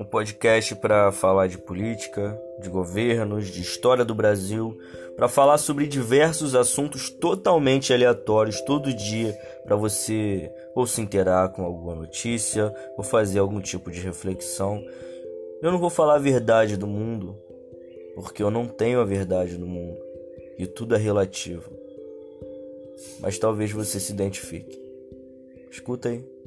Um podcast para falar de política, de governos, de história do Brasil, para falar sobre diversos assuntos totalmente aleatórios todo dia, para você ou se interar com alguma notícia ou fazer algum tipo de reflexão. Eu não vou falar a verdade do mundo, porque eu não tenho a verdade do mundo e tudo é relativo. Mas talvez você se identifique. Escuta aí.